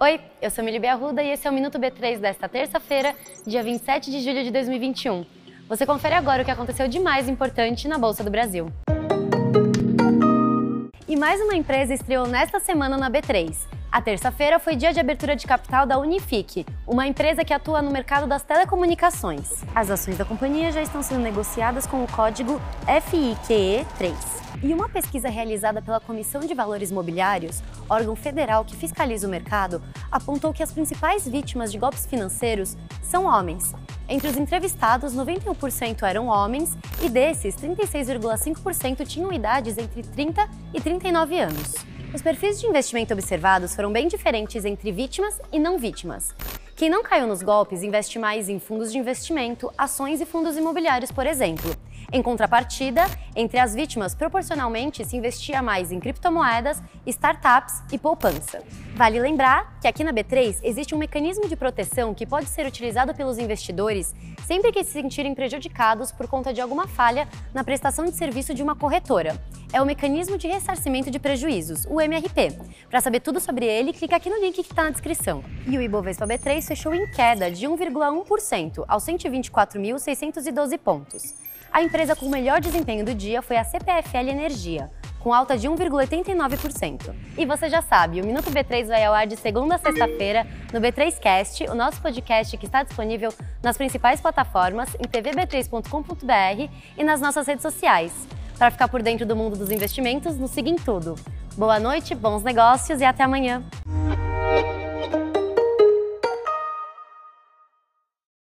Oi, eu sou Mili Arruda e esse é o Minuto B3 desta terça-feira, dia 27 de julho de 2021. Você confere agora o que aconteceu de mais importante na Bolsa do Brasil. E mais uma empresa estreou nesta semana na B3. A terça-feira foi dia de abertura de capital da Unifique, uma empresa que atua no mercado das telecomunicações. As ações da companhia já estão sendo negociadas com o código FIQE3. E uma pesquisa realizada pela Comissão de Valores Mobiliários, órgão federal que fiscaliza o mercado, apontou que as principais vítimas de golpes financeiros são homens. Entre os entrevistados, 91% eram homens e desses, 36,5% tinham idades entre 30 e 39 anos. Os perfis de investimento observados foram bem diferentes entre vítimas e não vítimas. Quem não caiu nos golpes investe mais em fundos de investimento, ações e fundos imobiliários, por exemplo. Em contrapartida, entre as vítimas, proporcionalmente se investia mais em criptomoedas, startups e poupança. Vale lembrar que aqui na B3 existe um mecanismo de proteção que pode ser utilizado pelos investidores sempre que se sentirem prejudicados por conta de alguma falha na prestação de serviço de uma corretora. É o mecanismo de ressarcimento de prejuízos, o MRP. Para saber tudo sobre ele, clica aqui no link que está na descrição. E o Ibovespa B3 fechou em queda de 1,1% aos 124.612 pontos. A empresa com o melhor desempenho do dia foi a CPFL Energia, com alta de 1,89%. E você já sabe, o Minuto B3 vai ao ar de segunda a sexta-feira no B3Cast, o nosso podcast que está disponível nas principais plataformas, em tvb3.com.br e nas nossas redes sociais. Para ficar por dentro do mundo dos investimentos, nos siga em tudo. Boa noite, bons negócios e até amanhã!